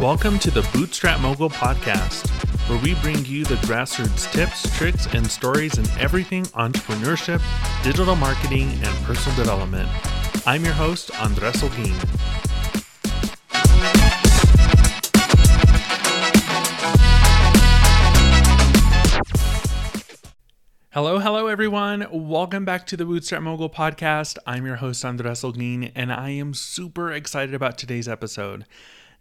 Welcome to the Bootstrap Mogul Podcast, where we bring you the grassroots tips, tricks, and stories in everything entrepreneurship, digital marketing, and personal development. I'm your host, Andres Olguin. Hello, hello, everyone. Welcome back to the Bootstrap Mogul podcast. I'm your host, Andres Olguin, and I am super excited about today's episode.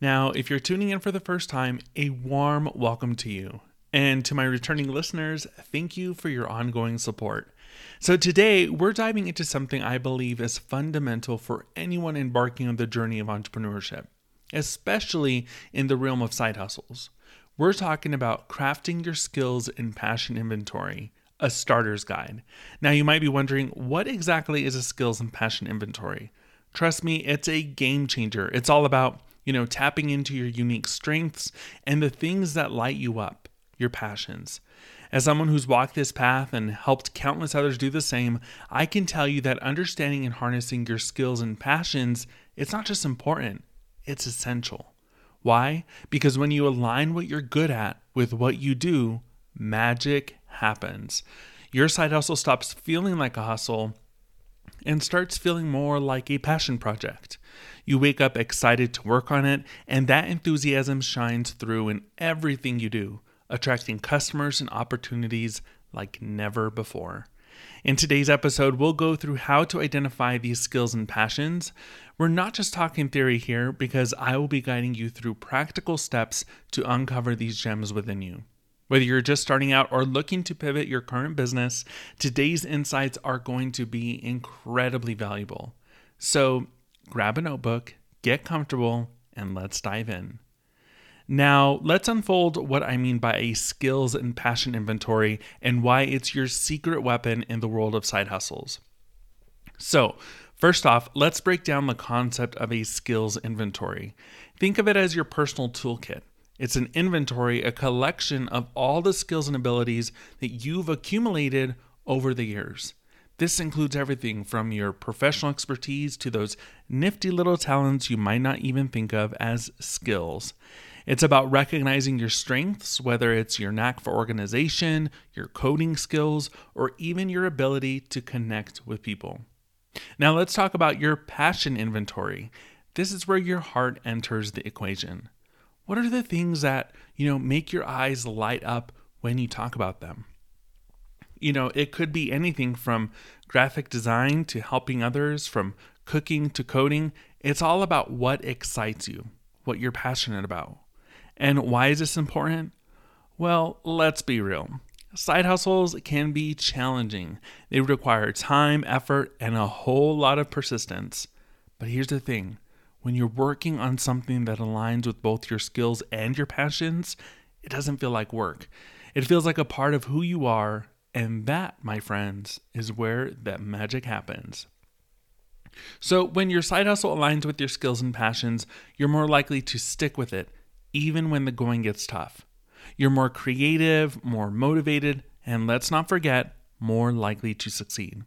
Now, if you're tuning in for the first time, a warm welcome to you. And to my returning listeners, thank you for your ongoing support. So, today we're diving into something I believe is fundamental for anyone embarking on the journey of entrepreneurship, especially in the realm of side hustles. We're talking about crafting your skills and passion inventory a starter's guide. Now, you might be wondering what exactly is a skills and passion inventory? Trust me, it's a game changer. It's all about, you know, tapping into your unique strengths and the things that light you up, your passions. As someone who's walked this path and helped countless others do the same, I can tell you that understanding and harnessing your skills and passions, it's not just important, it's essential. Why? Because when you align what you're good at with what you do, magic happens. Your side hustle stops feeling like a hustle and starts feeling more like a passion project. You wake up excited to work on it, and that enthusiasm shines through in everything you do, attracting customers and opportunities like never before. In today's episode, we'll go through how to identify these skills and passions. We're not just talking theory here because I will be guiding you through practical steps to uncover these gems within you. Whether you're just starting out or looking to pivot your current business, today's insights are going to be incredibly valuable. So grab a notebook, get comfortable, and let's dive in. Now, let's unfold what I mean by a skills and passion inventory and why it's your secret weapon in the world of side hustles. So, first off, let's break down the concept of a skills inventory. Think of it as your personal toolkit. It's an inventory, a collection of all the skills and abilities that you've accumulated over the years. This includes everything from your professional expertise to those nifty little talents you might not even think of as skills. It's about recognizing your strengths, whether it's your knack for organization, your coding skills, or even your ability to connect with people. Now, let's talk about your passion inventory. This is where your heart enters the equation. What are the things that, you know, make your eyes light up when you talk about them? You know, it could be anything from graphic design to helping others, from cooking to coding. It's all about what excites you, what you're passionate about. And why is this important? Well, let's be real. Side hustles can be challenging. They require time, effort, and a whole lot of persistence. But here's the thing when you're working on something that aligns with both your skills and your passions, it doesn't feel like work. It feels like a part of who you are, and that, my friends, is where that magic happens. So, when your side hustle aligns with your skills and passions, you're more likely to stick with it, even when the going gets tough. You're more creative, more motivated, and let's not forget, more likely to succeed.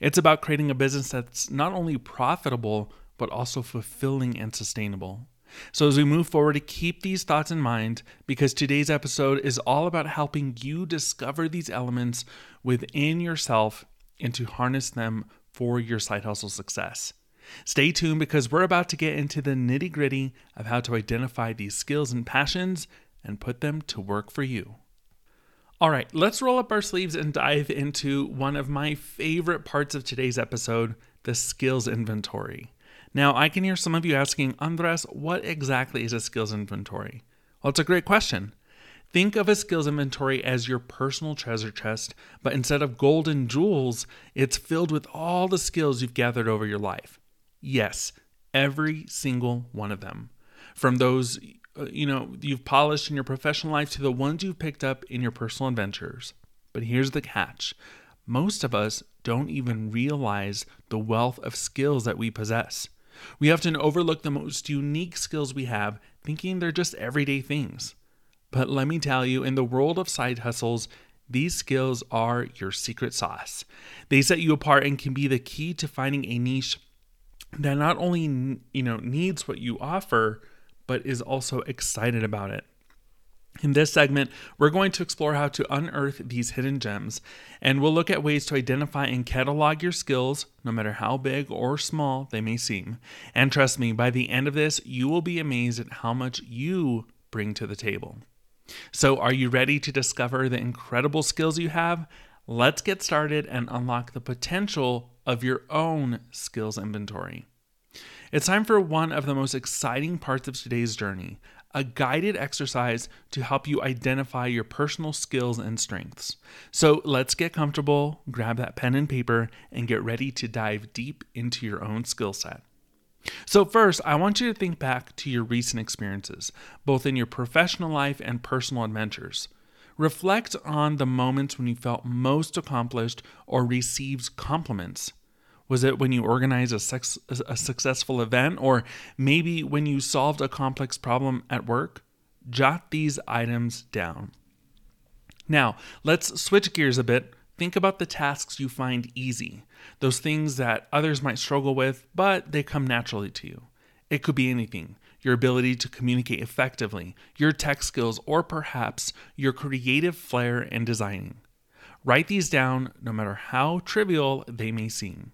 It's about creating a business that's not only profitable, but also fulfilling and sustainable. So, as we move forward, keep these thoughts in mind because today's episode is all about helping you discover these elements within yourself and to harness them for your side hustle success. Stay tuned because we're about to get into the nitty gritty of how to identify these skills and passions and put them to work for you. All right, let's roll up our sleeves and dive into one of my favorite parts of today's episode the skills inventory. Now, I can hear some of you asking, Andres, what exactly is a skills inventory? Well, it's a great question. Think of a skills inventory as your personal treasure chest, but instead of gold and jewels, it's filled with all the skills you've gathered over your life. Yes, every single one of them. From those uh, you know, you've polished in your professional life to the ones you've picked up in your personal adventures. But here's the catch. Most of us don't even realize the wealth of skills that we possess. We often overlook the most unique skills we have, thinking they're just everyday things. But let me tell you, in the world of side hustles, these skills are your secret sauce. They set you apart and can be the key to finding a niche that not only you know needs what you offer, but is also excited about it. In this segment, we're going to explore how to unearth these hidden gems, and we'll look at ways to identify and catalog your skills, no matter how big or small they may seem. And trust me, by the end of this, you will be amazed at how much you bring to the table. So, are you ready to discover the incredible skills you have? Let's get started and unlock the potential of your own skills inventory. It's time for one of the most exciting parts of today's journey a guided exercise to help you identify your personal skills and strengths. So let's get comfortable, grab that pen and paper, and get ready to dive deep into your own skill set. So, first, I want you to think back to your recent experiences, both in your professional life and personal adventures. Reflect on the moments when you felt most accomplished or received compliments. Was it when you organized a, sex, a successful event, or maybe when you solved a complex problem at work? Jot these items down. Now, let's switch gears a bit. Think about the tasks you find easy, those things that others might struggle with, but they come naturally to you. It could be anything your ability to communicate effectively, your tech skills, or perhaps your creative flair in designing. Write these down no matter how trivial they may seem.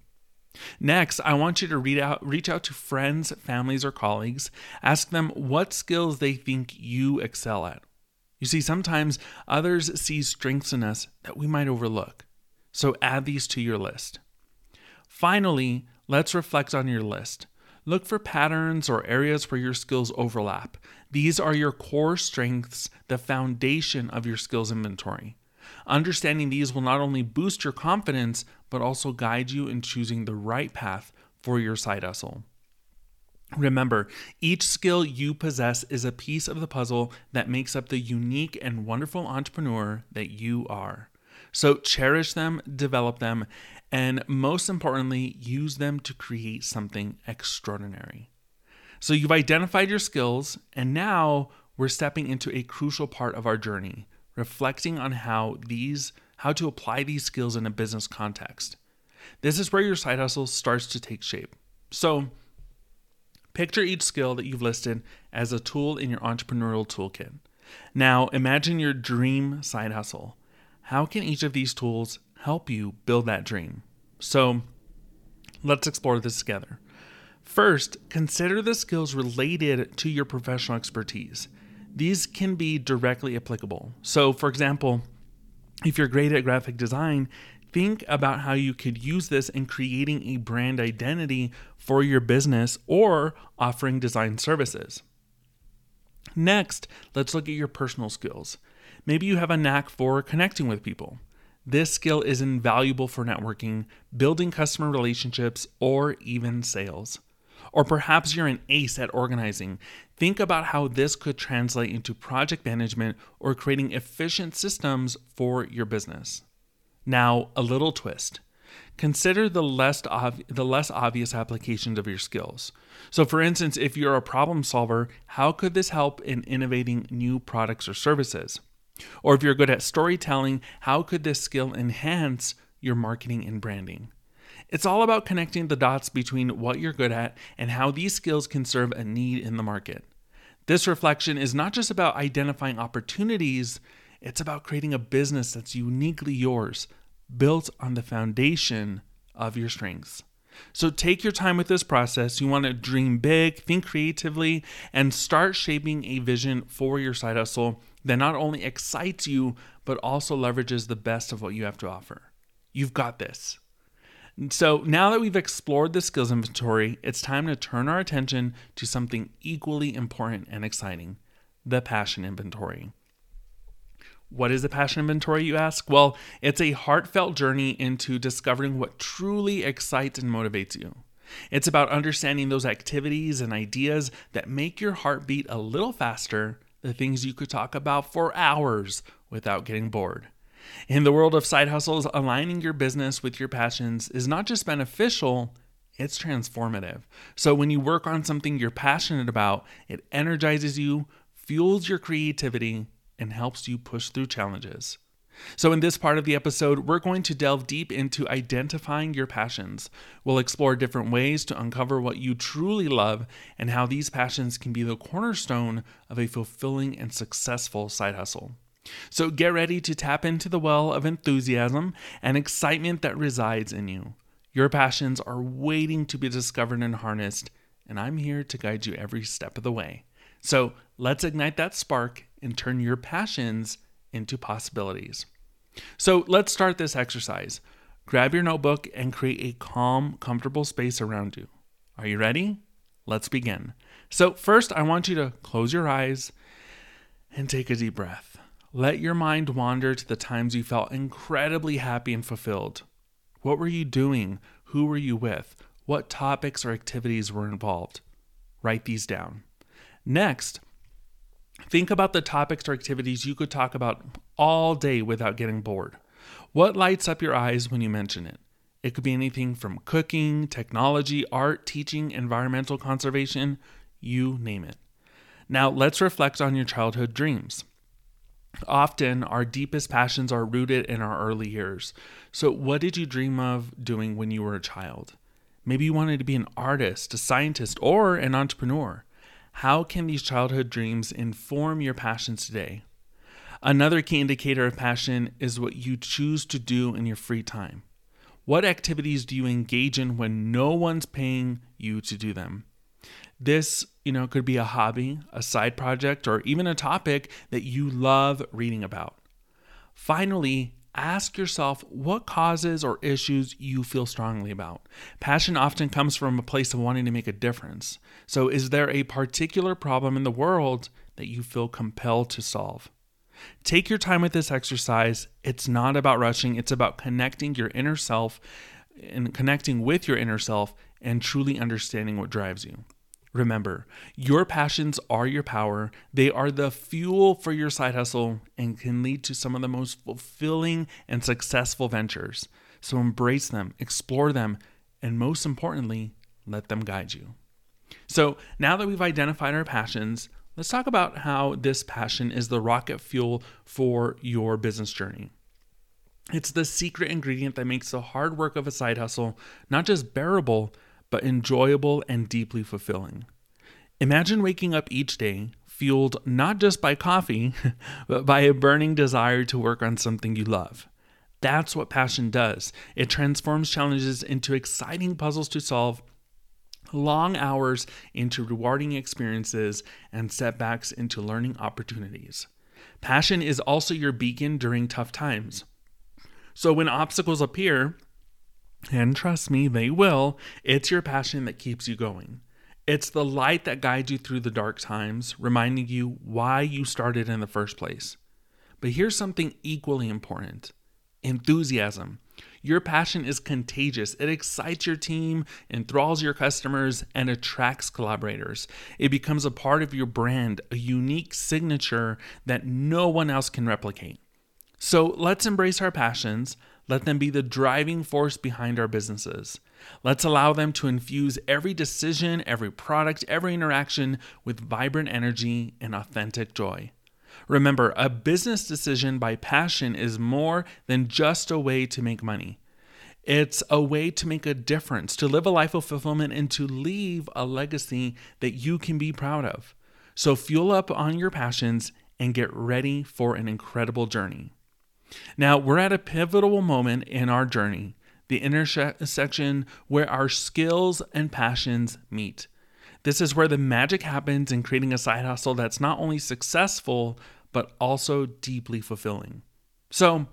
Next, I want you to out, reach out to friends, families, or colleagues. Ask them what skills they think you excel at. You see, sometimes others see strengths in us that we might overlook. So add these to your list. Finally, let's reflect on your list. Look for patterns or areas where your skills overlap. These are your core strengths, the foundation of your skills inventory. Understanding these will not only boost your confidence, but also guide you in choosing the right path for your side hustle. Remember, each skill you possess is a piece of the puzzle that makes up the unique and wonderful entrepreneur that you are. So cherish them, develop them, and most importantly, use them to create something extraordinary. So you've identified your skills, and now we're stepping into a crucial part of our journey reflecting on how these how to apply these skills in a business context. This is where your side hustle starts to take shape. So, picture each skill that you've listed as a tool in your entrepreneurial toolkit. Now, imagine your dream side hustle. How can each of these tools help you build that dream? So, let's explore this together. First, consider the skills related to your professional expertise these can be directly applicable. So, for example, if you're great at graphic design, think about how you could use this in creating a brand identity for your business or offering design services. Next, let's look at your personal skills. Maybe you have a knack for connecting with people. This skill is invaluable for networking, building customer relationships, or even sales. Or perhaps you're an ace at organizing. Think about how this could translate into project management or creating efficient systems for your business. Now, a little twist. Consider the less, ob- the less obvious applications of your skills. So, for instance, if you're a problem solver, how could this help in innovating new products or services? Or if you're good at storytelling, how could this skill enhance your marketing and branding? It's all about connecting the dots between what you're good at and how these skills can serve a need in the market. This reflection is not just about identifying opportunities, it's about creating a business that's uniquely yours, built on the foundation of your strengths. So take your time with this process. You want to dream big, think creatively, and start shaping a vision for your side hustle that not only excites you, but also leverages the best of what you have to offer. You've got this. So now that we've explored the skills inventory, it's time to turn our attention to something equally important and exciting the passion inventory. What is the passion inventory, you ask? Well, it's a heartfelt journey into discovering what truly excites and motivates you. It's about understanding those activities and ideas that make your heart beat a little faster, the things you could talk about for hours without getting bored. In the world of side hustles, aligning your business with your passions is not just beneficial, it's transformative. So when you work on something you're passionate about, it energizes you, fuels your creativity, and helps you push through challenges. So, in this part of the episode, we're going to delve deep into identifying your passions. We'll explore different ways to uncover what you truly love and how these passions can be the cornerstone of a fulfilling and successful side hustle. So, get ready to tap into the well of enthusiasm and excitement that resides in you. Your passions are waiting to be discovered and harnessed, and I'm here to guide you every step of the way. So, let's ignite that spark and turn your passions into possibilities. So let's start this exercise. Grab your notebook and create a calm, comfortable space around you. Are you ready? Let's begin. So, first, I want you to close your eyes and take a deep breath. Let your mind wander to the times you felt incredibly happy and fulfilled. What were you doing? Who were you with? What topics or activities were involved? Write these down. Next, Think about the topics or activities you could talk about all day without getting bored. What lights up your eyes when you mention it? It could be anything from cooking, technology, art, teaching, environmental conservation, you name it. Now, let's reflect on your childhood dreams. Often, our deepest passions are rooted in our early years. So, what did you dream of doing when you were a child? Maybe you wanted to be an artist, a scientist, or an entrepreneur. How can these childhood dreams inform your passions today? Another key indicator of passion is what you choose to do in your free time. What activities do you engage in when no one's paying you to do them? This, you know, could be a hobby, a side project, or even a topic that you love reading about. Finally, ask yourself what causes or issues you feel strongly about. Passion often comes from a place of wanting to make a difference. So, is there a particular problem in the world that you feel compelled to solve? Take your time with this exercise. It's not about rushing, it's about connecting your inner self and connecting with your inner self and truly understanding what drives you. Remember, your passions are your power. They are the fuel for your side hustle and can lead to some of the most fulfilling and successful ventures. So embrace them, explore them, and most importantly, let them guide you. So now that we've identified our passions, let's talk about how this passion is the rocket fuel for your business journey. It's the secret ingredient that makes the hard work of a side hustle not just bearable, but enjoyable and deeply fulfilling. Imagine waking up each day fueled not just by coffee, but by a burning desire to work on something you love. That's what passion does. It transforms challenges into exciting puzzles to solve, long hours into rewarding experiences, and setbacks into learning opportunities. Passion is also your beacon during tough times. So when obstacles appear, and trust me, they will. It's your passion that keeps you going. It's the light that guides you through the dark times, reminding you why you started in the first place. But here's something equally important enthusiasm. Your passion is contagious. It excites your team, enthralls your customers, and attracts collaborators. It becomes a part of your brand, a unique signature that no one else can replicate. So let's embrace our passions. Let them be the driving force behind our businesses. Let's allow them to infuse every decision, every product, every interaction with vibrant energy and authentic joy. Remember, a business decision by passion is more than just a way to make money. It's a way to make a difference, to live a life of fulfillment, and to leave a legacy that you can be proud of. So fuel up on your passions and get ready for an incredible journey. Now, we're at a pivotal moment in our journey, the intersection where our skills and passions meet. This is where the magic happens in creating a side hustle that's not only successful, but also deeply fulfilling. So,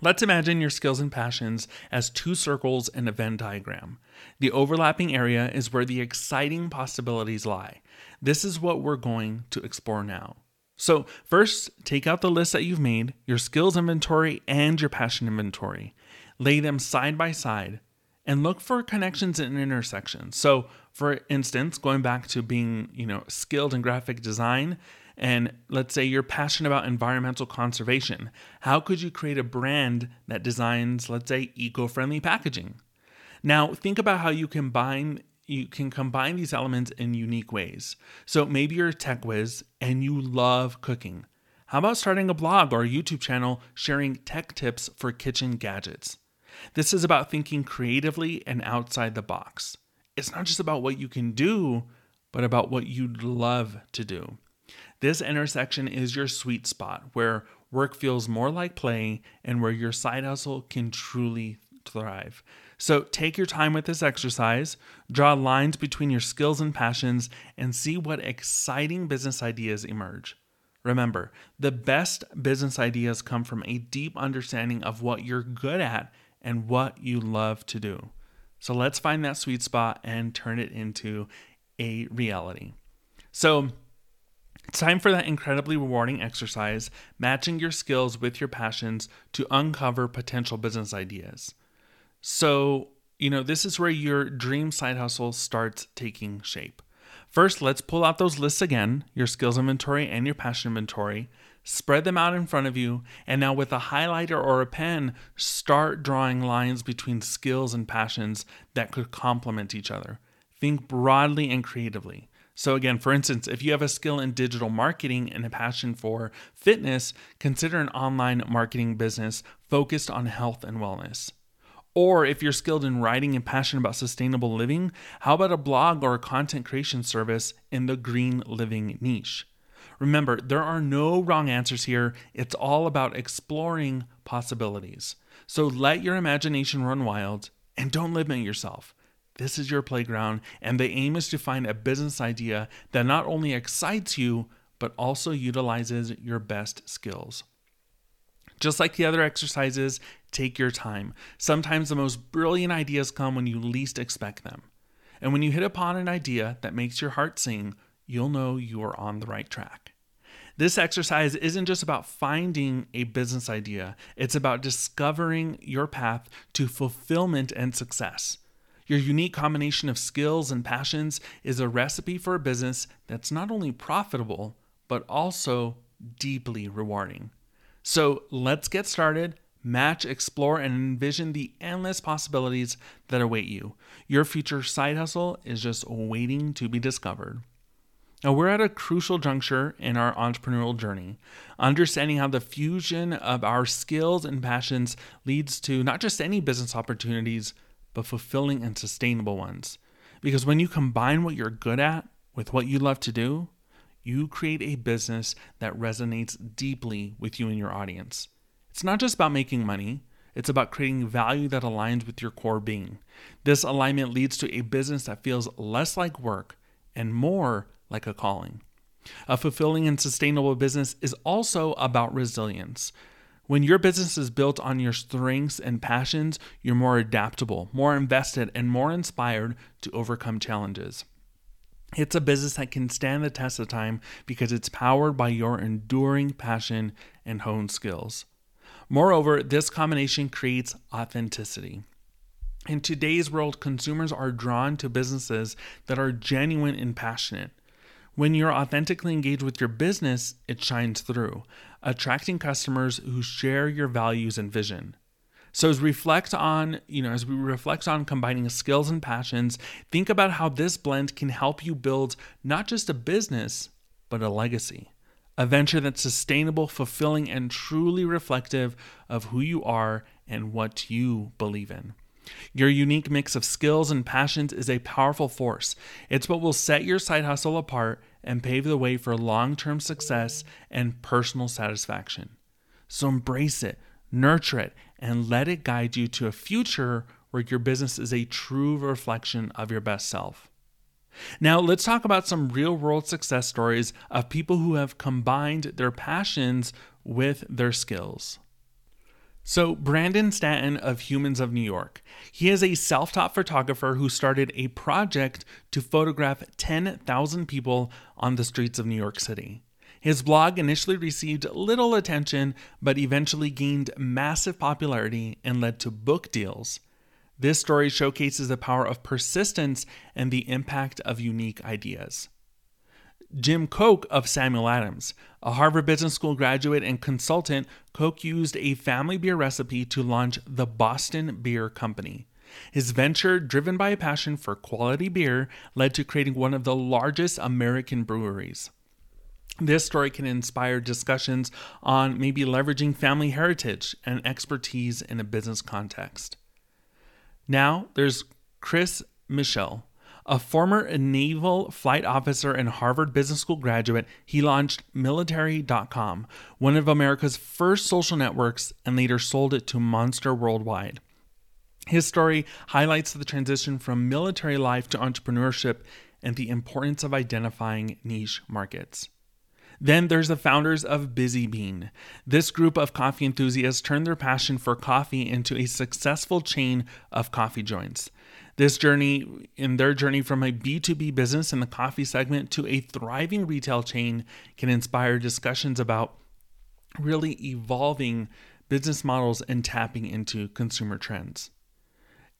Let's imagine your skills and passions as two circles in a Venn diagram. The overlapping area is where the exciting possibilities lie. This is what we're going to explore now. So, first, take out the list that you've made, your skills inventory and your passion inventory. Lay them side by side and look for connections and intersections. So, for instance, going back to being, you know, skilled in graphic design and let's say you're passionate about environmental conservation, how could you create a brand that designs, let's say, eco-friendly packaging? Now, think about how you combine you can combine these elements in unique ways. So maybe you're a tech whiz and you love cooking. How about starting a blog or a YouTube channel sharing tech tips for kitchen gadgets? This is about thinking creatively and outside the box. It's not just about what you can do, but about what you'd love to do. This intersection is your sweet spot where work feels more like play and where your side hustle can truly thrive. So take your time with this exercise, draw lines between your skills and passions, and see what exciting business ideas emerge. Remember, the best business ideas come from a deep understanding of what you're good at and what you love to do. So let's find that sweet spot and turn it into a reality. So, it's time for that incredibly rewarding exercise, matching your skills with your passions to uncover potential business ideas. So, you know, this is where your dream side hustle starts taking shape. First, let's pull out those lists again your skills inventory and your passion inventory. Spread them out in front of you, and now with a highlighter or a pen, start drawing lines between skills and passions that could complement each other. Think broadly and creatively. So, again, for instance, if you have a skill in digital marketing and a passion for fitness, consider an online marketing business focused on health and wellness. Or if you're skilled in writing and passionate about sustainable living, how about a blog or a content creation service in the green living niche? Remember, there are no wrong answers here. It's all about exploring possibilities. So let your imagination run wild and don't limit yourself. This is your playground, and the aim is to find a business idea that not only excites you, but also utilizes your best skills. Just like the other exercises, take your time. Sometimes the most brilliant ideas come when you least expect them. And when you hit upon an idea that makes your heart sing, you'll know you are on the right track. This exercise isn't just about finding a business idea, it's about discovering your path to fulfillment and success. Your unique combination of skills and passions is a recipe for a business that's not only profitable, but also deeply rewarding. So let's get started, match, explore, and envision the endless possibilities that await you. Your future side hustle is just waiting to be discovered. Now, we're at a crucial juncture in our entrepreneurial journey, understanding how the fusion of our skills and passions leads to not just any business opportunities, but fulfilling and sustainable ones. Because when you combine what you're good at with what you love to do, you create a business that resonates deeply with you and your audience. It's not just about making money, it's about creating value that aligns with your core being. This alignment leads to a business that feels less like work and more like a calling. A fulfilling and sustainable business is also about resilience. When your business is built on your strengths and passions, you're more adaptable, more invested, and more inspired to overcome challenges. It's a business that can stand the test of time because it's powered by your enduring passion and honed skills. Moreover, this combination creates authenticity. In today's world, consumers are drawn to businesses that are genuine and passionate. When you're authentically engaged with your business, it shines through, attracting customers who share your values and vision. So as reflect on, you know, as we reflect on combining skills and passions, think about how this blend can help you build not just a business, but a legacy. A venture that's sustainable, fulfilling, and truly reflective of who you are and what you believe in. Your unique mix of skills and passions is a powerful force. It's what will set your side hustle apart and pave the way for long term success and personal satisfaction. So embrace it, nurture it, and let it guide you to a future where your business is a true reflection of your best self. Now, let's talk about some real world success stories of people who have combined their passions with their skills. So, Brandon Stanton of Humans of New York. He is a self taught photographer who started a project to photograph 10,000 people on the streets of New York City. His blog initially received little attention, but eventually gained massive popularity and led to book deals. This story showcases the power of persistence and the impact of unique ideas. Jim Koch of Samuel Adams. A Harvard Business School graduate and consultant, Koch used a family beer recipe to launch the Boston Beer Company. His venture, driven by a passion for quality beer, led to creating one of the largest American breweries. This story can inspire discussions on maybe leveraging family heritage and expertise in a business context. Now, there's Chris Michel. A former naval flight officer and Harvard Business School graduate, he launched Military.com, one of America's first social networks, and later sold it to Monster Worldwide. His story highlights the transition from military life to entrepreneurship and the importance of identifying niche markets. Then there's the founders of Busy Bean. This group of coffee enthusiasts turned their passion for coffee into a successful chain of coffee joints. This journey, in their journey from a B2B business in the coffee segment to a thriving retail chain, can inspire discussions about really evolving business models and tapping into consumer trends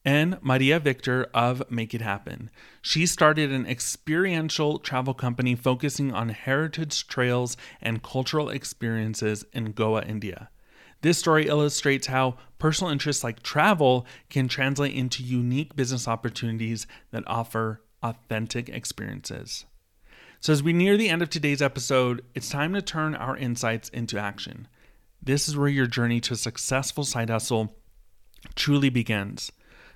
and Maria Victor of Make It Happen. She started an experiential travel company focusing on heritage trails and cultural experiences in Goa, India. This story illustrates how personal interests like travel can translate into unique business opportunities that offer authentic experiences. So, as we near the end of today's episode, it's time to turn our insights into action. This is where your journey to a successful side hustle truly begins.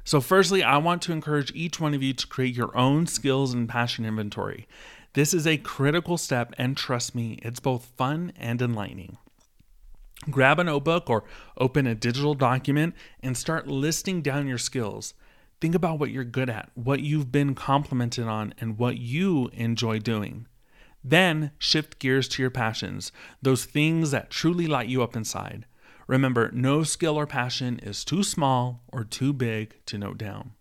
So, firstly, I want to encourage each one of you to create your own skills and passion inventory. This is a critical step, and trust me, it's both fun and enlightening. Grab a notebook or open a digital document and start listing down your skills. Think about what you're good at, what you've been complimented on, and what you enjoy doing. Then shift gears to your passions, those things that truly light you up inside. Remember, no skill or passion is too small or too big to note down.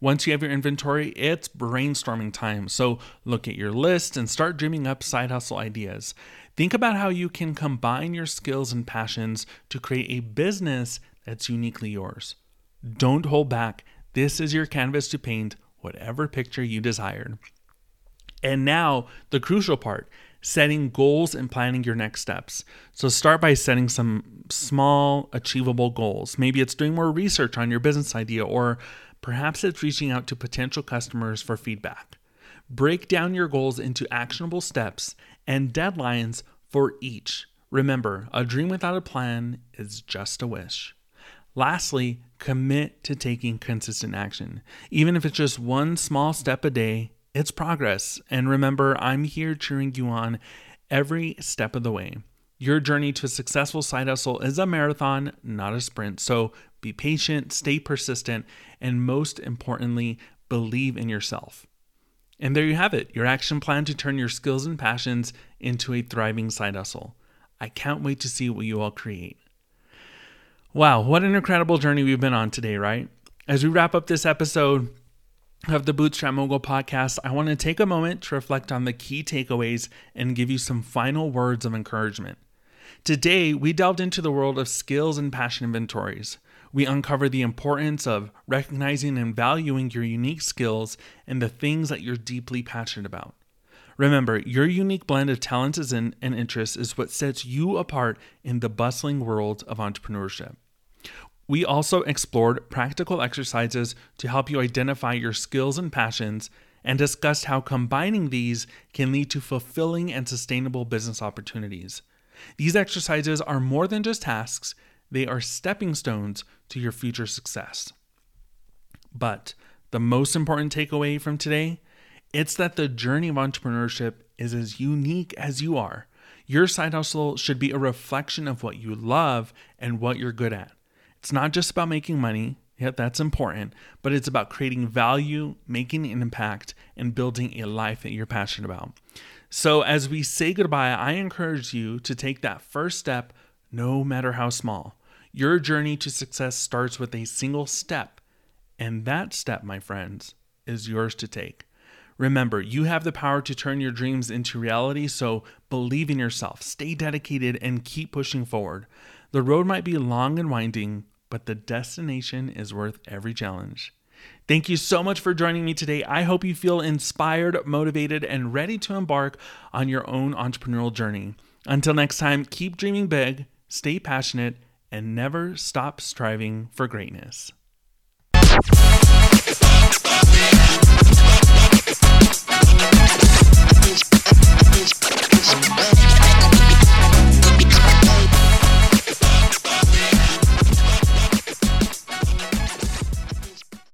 Once you have your inventory, it's brainstorming time. So look at your list and start dreaming up side hustle ideas. Think about how you can combine your skills and passions to create a business that's uniquely yours. Don't hold back. This is your canvas to paint whatever picture you desired. And now, the crucial part setting goals and planning your next steps. So start by setting some small, achievable goals. Maybe it's doing more research on your business idea, or perhaps it's reaching out to potential customers for feedback. Break down your goals into actionable steps and deadlines for each. Remember, a dream without a plan is just a wish. Lastly, commit to taking consistent action. Even if it's just one small step a day, it's progress. And remember, I'm here cheering you on every step of the way. Your journey to a successful side hustle is a marathon, not a sprint. So be patient, stay persistent, and most importantly, believe in yourself. And there you have it your action plan to turn your skills and passions into a thriving side hustle. I can't wait to see what you all create. Wow, what an incredible journey we've been on today, right? As we wrap up this episode, of the Bootstrap Mogul podcast, I want to take a moment to reflect on the key takeaways and give you some final words of encouragement. Today, we delved into the world of skills and passion inventories. We uncovered the importance of recognizing and valuing your unique skills and the things that you're deeply passionate about. Remember, your unique blend of talents and interests is what sets you apart in the bustling world of entrepreneurship. We also explored practical exercises to help you identify your skills and passions and discussed how combining these can lead to fulfilling and sustainable business opportunities. These exercises are more than just tasks, they are stepping stones to your future success. But the most important takeaway from today, it's that the journey of entrepreneurship is as unique as you are. Your side hustle should be a reflection of what you love and what you're good at. It's not just about making money, yeah, that's important, but it's about creating value, making an impact, and building a life that you're passionate about. So, as we say goodbye, I encourage you to take that first step, no matter how small. Your journey to success starts with a single step, and that step, my friends, is yours to take. Remember, you have the power to turn your dreams into reality, so believe in yourself, stay dedicated, and keep pushing forward. The road might be long and winding, but the destination is worth every challenge. Thank you so much for joining me today. I hope you feel inspired, motivated, and ready to embark on your own entrepreneurial journey. Until next time, keep dreaming big, stay passionate, and never stop striving for greatness.